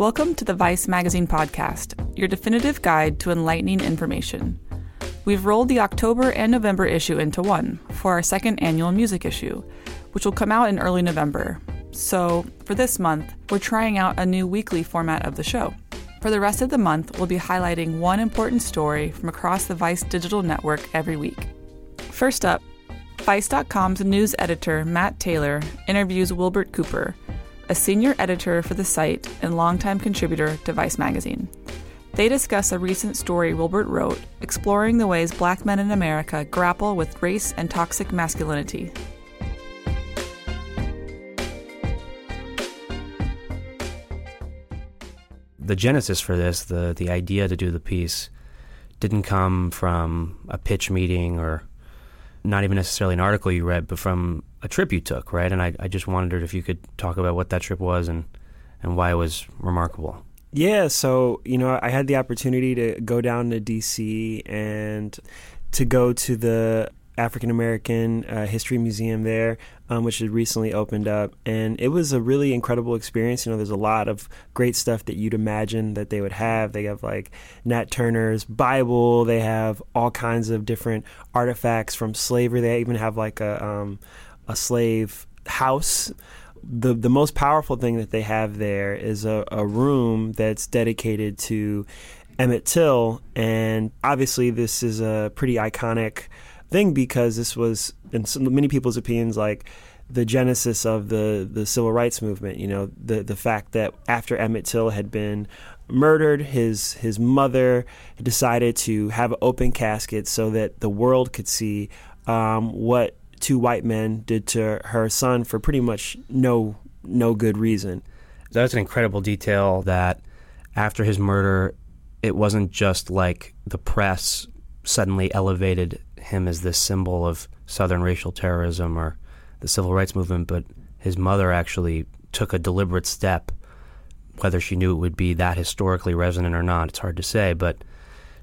Welcome to the Vice Magazine podcast, your definitive guide to enlightening information. We've rolled the October and November issue into one for our second annual music issue, which will come out in early November. So, for this month, we're trying out a new weekly format of the show. For the rest of the month, we'll be highlighting one important story from across the Vice digital network every week. First up, Vice.com's news editor, Matt Taylor, interviews Wilbert Cooper, a senior editor for the site and longtime contributor to Vice magazine. They discuss a recent story Wilbert wrote exploring the ways black men in America grapple with race and toxic masculinity. The genesis for this, the, the idea to do the piece, didn't come from a pitch meeting or not even necessarily an article you read, but from a trip you took, right? And I, I just wondered if you could talk about what that trip was and, and why it was remarkable. Yeah, so you know, I had the opportunity to go down to DC and to go to the African American uh, History Museum there, um, which had recently opened up, and it was a really incredible experience. You know, there's a lot of great stuff that you'd imagine that they would have. They have like Nat Turner's Bible. They have all kinds of different artifacts from slavery. They even have like a um, a slave house the the most powerful thing that they have there is a, a room that's dedicated to Emmett Till, and obviously this is a pretty iconic thing because this was, in some, many people's opinions, like the genesis of the the civil rights movement. You know, the the fact that after Emmett Till had been murdered, his his mother decided to have an open casket so that the world could see um, what two white men did to her son for pretty much no no good reason. That's an incredible detail that after his murder, it wasn't just like the press suddenly elevated him as this symbol of Southern racial terrorism or the civil rights movement, but his mother actually took a deliberate step. Whether she knew it would be that historically resonant or not, it's hard to say, but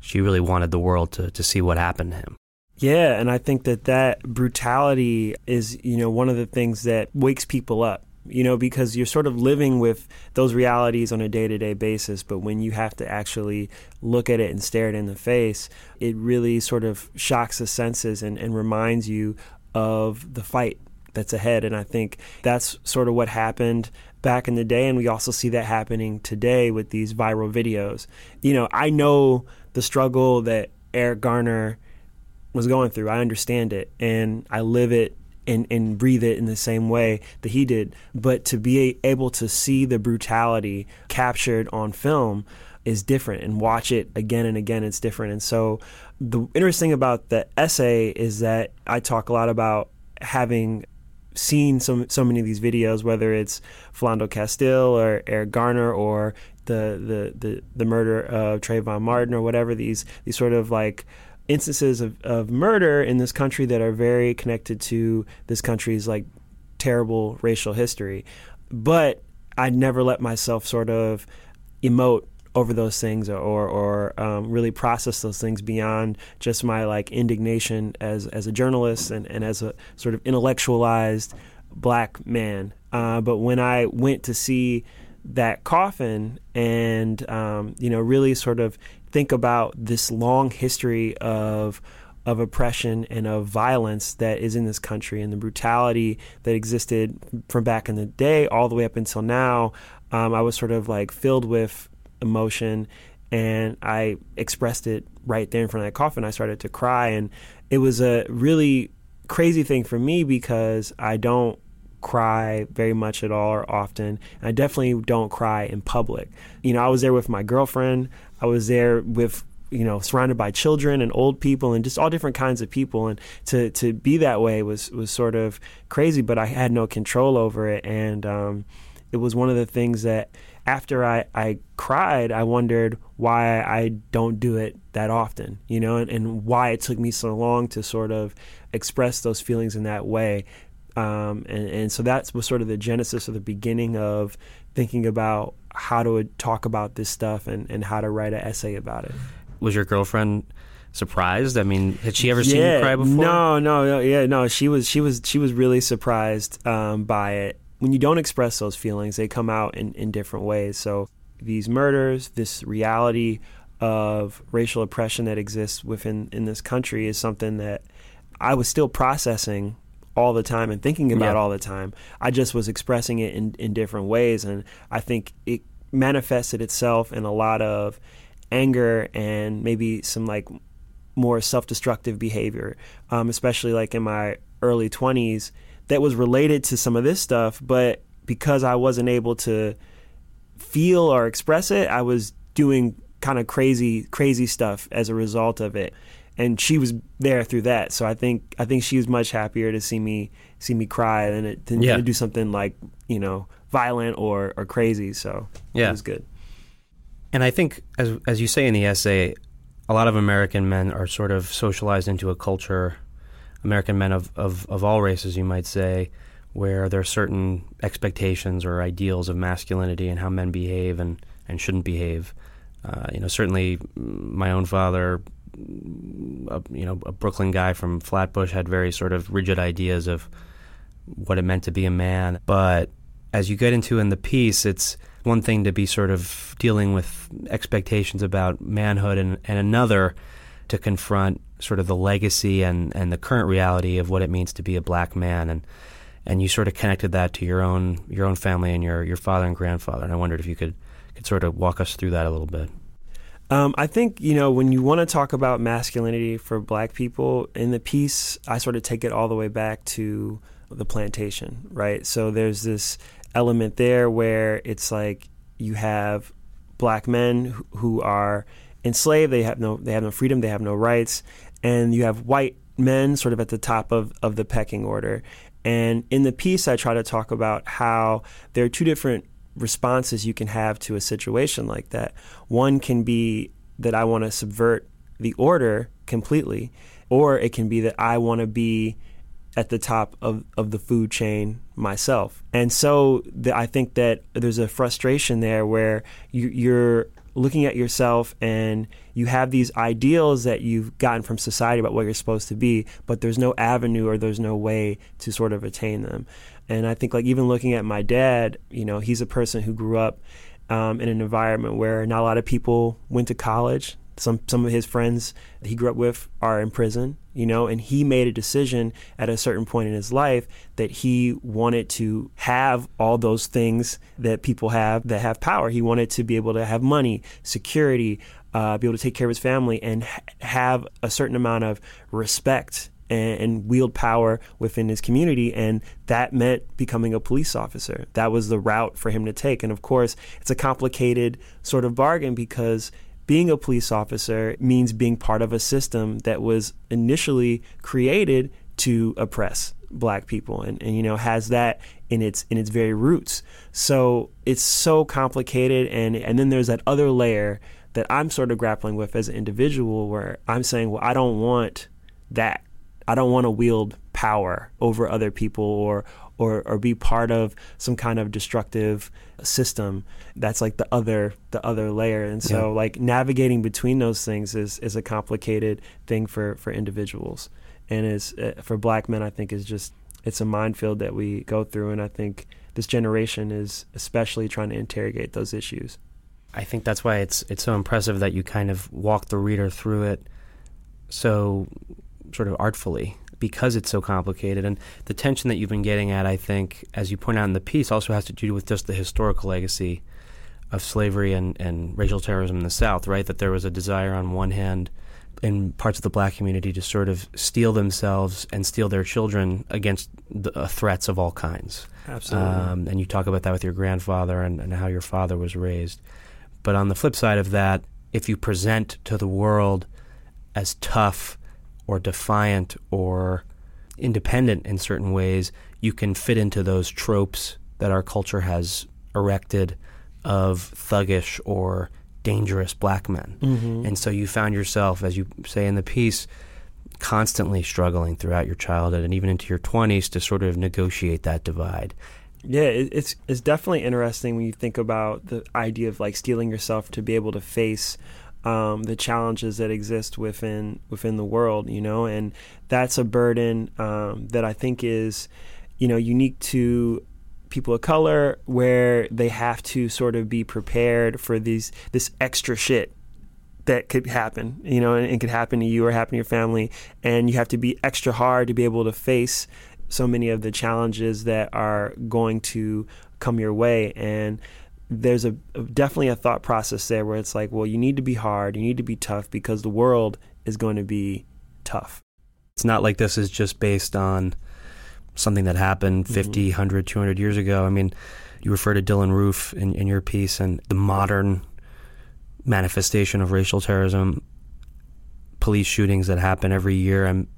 she really wanted the world to, to see what happened to him. Yeah, and I think that that brutality is, you know, one of the things that wakes people up. You know, because you're sort of living with those realities on a day to day basis, but when you have to actually look at it and stare it in the face, it really sort of shocks the senses and, and reminds you of the fight that's ahead. And I think that's sort of what happened back in the day. And we also see that happening today with these viral videos. You know, I know the struggle that Eric Garner was going through. I understand it and I live it and, and breathe it in the same way that he did. But to be able to see the brutality captured on film is different and watch it again and again, it's different. And so the interesting about the essay is that I talk a lot about having seen so, so many of these videos, whether it's Philando Castile or Eric Garner or the, the, the, the murder of Trayvon Martin or whatever, these, these sort of like instances of, of murder in this country that are very connected to this country's like terrible racial history. But I never let myself sort of emote over those things or or, um, really process those things beyond just my like indignation as as a journalist and, and as a sort of intellectualized black man. Uh, but when I went to see that coffin and um, you know really sort of think about this long history of of oppression and of violence that is in this country and the brutality that existed from back in the day all the way up until now, um, I was sort of like filled with emotion and I expressed it right there in front of that coffin. I started to cry, and it was a really crazy thing for me because I don't cry very much at all or often. And I definitely don't cry in public. You know, I was there with my girlfriend. I was there with you know surrounded by children and old people and just all different kinds of people and to to be that way was was sort of crazy but I had no control over it and um, it was one of the things that after I, I cried, I wondered why I don't do it that often, you know, and, and why it took me so long to sort of express those feelings in that way. Um, and, and so that was sort of the genesis or the beginning of thinking about how to talk about this stuff and, and how to write an essay about it. Was your girlfriend surprised? I mean, had she ever seen yeah, you cry before? No, no, no, yeah, no. She was, she was, she was really surprised um, by it, when you don't express those feelings, they come out in, in different ways. So these murders, this reality of racial oppression that exists within in this country is something that I was still processing all the time and thinking about yeah. all the time. I just was expressing it in, in different ways and I think it manifested itself in a lot of anger and maybe some like more self-destructive behavior, um, especially like in my early 20s that was related to some of this stuff, but because I wasn't able to feel or express it, I was doing kind of crazy crazy stuff as a result of it. And she was there through that, so I think I think she was much happier to see me see me cry than, it, than yeah. to do something like you know violent or, or crazy. So yeah. it was good. And I think, as as you say in the essay, a lot of American men are sort of socialized into a culture American men of, of, of all races, you might say, where there are certain expectations or ideals of masculinity and how men behave and, and shouldn't behave. Uh, you know, certainly my own father, a, you know, a Brooklyn guy from Flatbush, had very sort of rigid ideas of what it meant to be a man. But as you get into in the piece, it's one thing to be sort of dealing with expectations about manhood, and, and another to confront sort of the legacy and, and the current reality of what it means to be a black man and and you sort of connected that to your own your own family and your, your father and grandfather and I wondered if you could could sort of walk us through that a little bit. Um, I think you know when you want to talk about masculinity for Black people in the piece, I sort of take it all the way back to the plantation, right? So there's this element there where it's like you have black men who are enslaved, they have no they have no freedom, they have no rights, and you have white men sort of at the top of, of the pecking order. And in the piece, I try to talk about how there are two different responses you can have to a situation like that. One can be that I want to subvert the order completely, or it can be that I want to be at the top of, of the food chain myself. And so the, I think that there's a frustration there where you, you're looking at yourself and you have these ideals that you've gotten from society about what you're supposed to be, but there's no avenue or there's no way to sort of attain them. And I think, like, even looking at my dad, you know, he's a person who grew up um, in an environment where not a lot of people went to college. Some some of his friends he grew up with are in prison, you know, and he made a decision at a certain point in his life that he wanted to have all those things that people have that have power. He wanted to be able to have money, security, uh, be able to take care of his family, and ha- have a certain amount of respect and, and wield power within his community. And that meant becoming a police officer. That was the route for him to take. And of course, it's a complicated sort of bargain because being a police officer means being part of a system that was initially created to oppress black people and, and you know has that in its in its very roots. So it's so complicated and and then there's that other layer that I'm sort of grappling with as an individual where I'm saying well I don't want that. I don't want to wield power over other people or or or be part of some kind of destructive system that's like the other the other layer. And so yeah. like navigating between those things is is a complicated thing for for individuals. And is uh, for black men I think is just it's a minefield that we go through. And I think this generation is especially trying to interrogate those issues. I think that's why it's it's so impressive that you kind of walk the reader through it so sort of artfully because it's so complicated. And the tension that you've been getting at, I think, as you point out in the piece, also has to do with just the historical legacy of slavery and, and racial terrorism in the South, right? That there was a desire on one hand in parts of the black community to sort of steel themselves and steel their children against the, uh, threats of all kinds. Absolutely. Um, and you talk about that with your grandfather and, and how your father was raised. But on the flip side of that, if you present to the world as tough or defiant or independent in certain ways, you can fit into those tropes that our culture has erected of thuggish or dangerous black men. Mm-hmm. And so you found yourself, as you say in the piece, constantly struggling throughout your childhood and even into your 20s to sort of negotiate that divide. Yeah, it's it's definitely interesting when you think about the idea of like steeling yourself to be able to face um, the challenges that exist within within the world, you know, and that's a burden um, that I think is, you know, unique to people of color, where they have to sort of be prepared for these this extra shit that could happen, you know, and it could happen to you or happen to your family, and you have to be extra hard to be able to face so many of the challenges that are going to come your way. And there's a definitely a thought process there where it's like well you need to be hard you need to be tough because the world is going to be tough It's not like this is just based on something that happened mm-hmm. 50, 100, 200 years ago. I mean, you refer to Dylann Roof in, in your piece and the modern manifestation of racial terrorism, police shootings that happen every year. And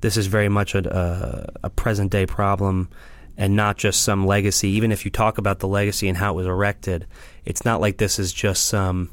this is very much a, a, a present day problem and not just some legacy. Even if you talk about the legacy and how it was erected, it's not like this is just some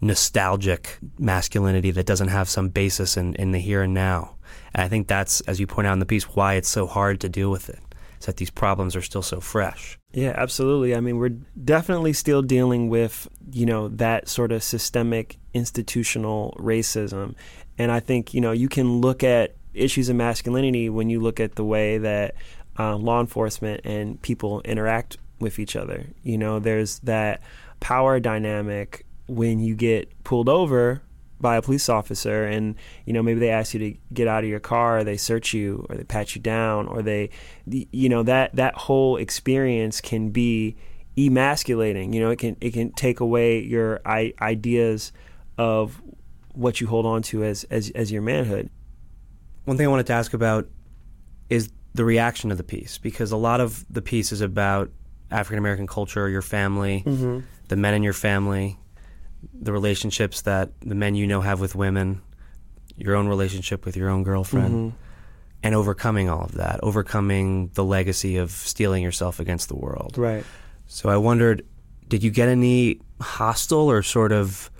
nostalgic masculinity that doesn't have some basis in, in the here and now. And I think that's, as you point out in the piece, why it's so hard to deal with it. Is that these problems are still so fresh. Yeah, absolutely. I mean, we're definitely still dealing with, you know, that sort of systemic institutional racism. And I think, you know, you can look at issues of masculinity when you look at the way that um, law enforcement and people interact with each other. You know, there's that power dynamic when you get pulled over by a police officer and you know maybe they ask you to get out of your car or they search you or they pat you down or they you know that that whole experience can be emasculating you know it can it can take away your I- ideas of what you hold on to as as as your manhood One thing I wanted to ask about is the reaction to the piece because a lot of the piece is about African American culture, your family, mm-hmm. the men in your family, the relationships that the men you know have with women, your own relationship with your own girlfriend, mm-hmm. and overcoming all of that, overcoming the legacy of steeling yourself against the world. right So I wondered, did you get any hostile or sort of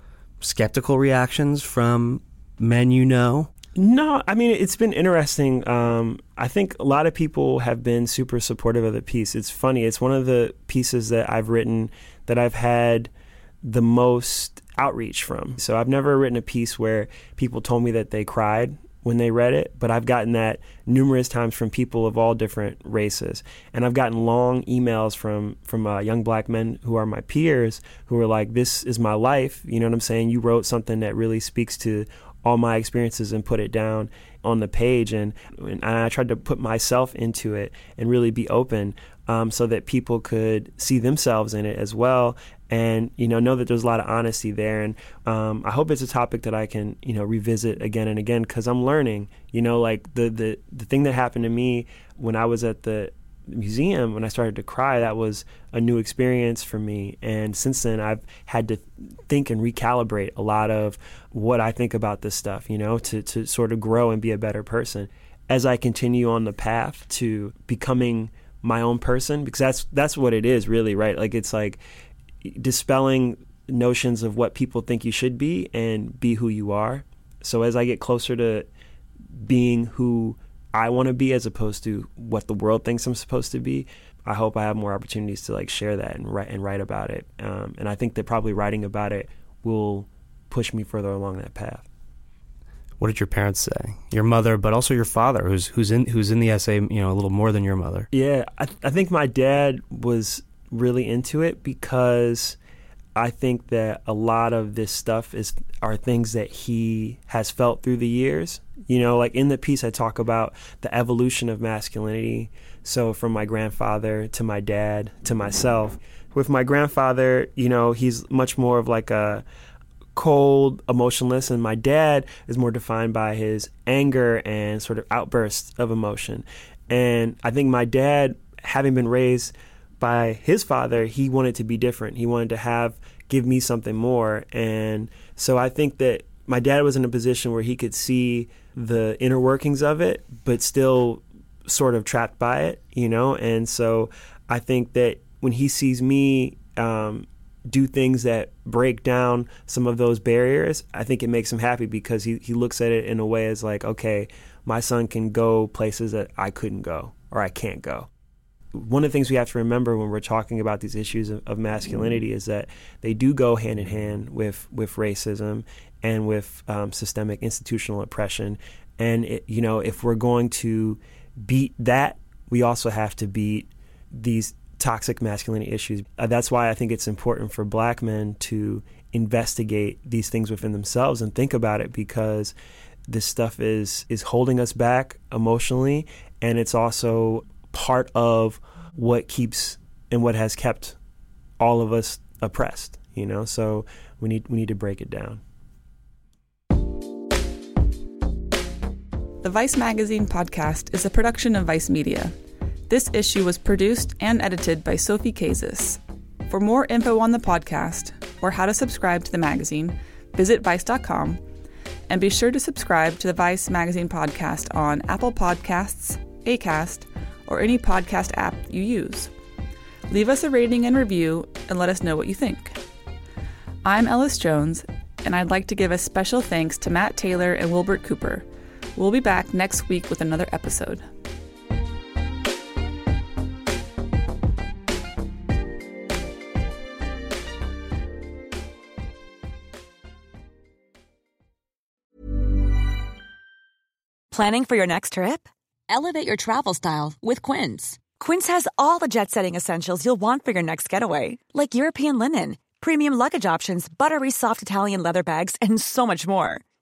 skeptical reactions from men you know? No, I mean it's been interesting. Um, I think a lot of people have been super supportive of the piece. It's funny. It's one of the pieces that I've written that I've had the most outreach from. So I've never written a piece where people told me that they cried when they read it, but I've gotten that numerous times from people of all different races, and I've gotten long emails from from uh, young black men who are my peers who are like, "This is my life." You know what I'm saying? You wrote something that really speaks to all my experiences and put it down on the page, and and I tried to put myself into it and really be open, um, so that people could see themselves in it as well, and you know know that there's a lot of honesty there. And um, i hope it's a topic that i can you know revisit again and again because i'm learning. You know like the, the the thing that happened to me when i was at the museum when i started to cry that was a new experience for me. And since then i've had to think and recalibrate a lot of what i think about this stuff you know to, to sort of grow and be a better person. As i continue on the path to becoming my own person because that's that's what it is really right? Like it's like dispelling notions of what people think you should be and be who you are. So as I get closer to being who I want to be as opposed to what the world thinks I'm supposed to be, I hope I have more opportunities to like share that and write and write about it. Um, and I think that probably writing about it will push me further along that path. What did your parents say? Your mother, but also your father, who's who's in who's in the essay, you know, a little more than your mother. Yeah, I, I think my dad was really into it because I think that a lot of this stuff is are things that he has felt through the years. You know, like in the piece I talk about the evolution of masculinity. So from my grandfather to my dad to myself. With my grandfather, you know, he's much more of like a cold, emotionless, and my dad is more defined by his anger and sort of outbursts of emotion. And I think my dad, having been raised by his father, he wanted to be different. He wanted to have give me something more. And so I think that my dad was in a position where he could see the inner workings of it, but still sort of trapped by it, you know? And so I think that when he sees me um, do things that break down some of those barriers, I think it makes him happy because he, he looks at it in a way as like, okay, my son can go places that I couldn't go or I can't go one of the things we have to remember when we're talking about these issues of, of, masculinity is that they do go hand in hand with with racism and with um, systemic institutional oppression. And it, you know, if we're going to beat that, we also have to beat these toxic masculinity issues. Uh, that's why I think it's important for black men to investigate these things within themselves and think about it because this stuff is is holding us back emotionally and it's also part of what keeps and what has kept all of us oppressed, you know? So we need we need to break it down. The Vice Magazine podcast is a production of Vice Media. This issue was produced and edited by Sophie Kazis. For more info on the podcast or how to subscribe to the magazine, visit vice.com and be sure to subscribe to the Vice Magazine podcast on Apple Podcasts, Acast, or any podcast app you use. Leave us a rating and review and let us know what you think. I'm Ellis Jones, and I'd like to give a special thanks to Matt Taylor and Wilbert Cooper. We'll be back next week with another episode. Planning for your next trip? Elevate your travel style with Quince. Quince has all the jet setting essentials you'll want for your next getaway, like European linen, premium luggage options, buttery soft Italian leather bags, and so much more.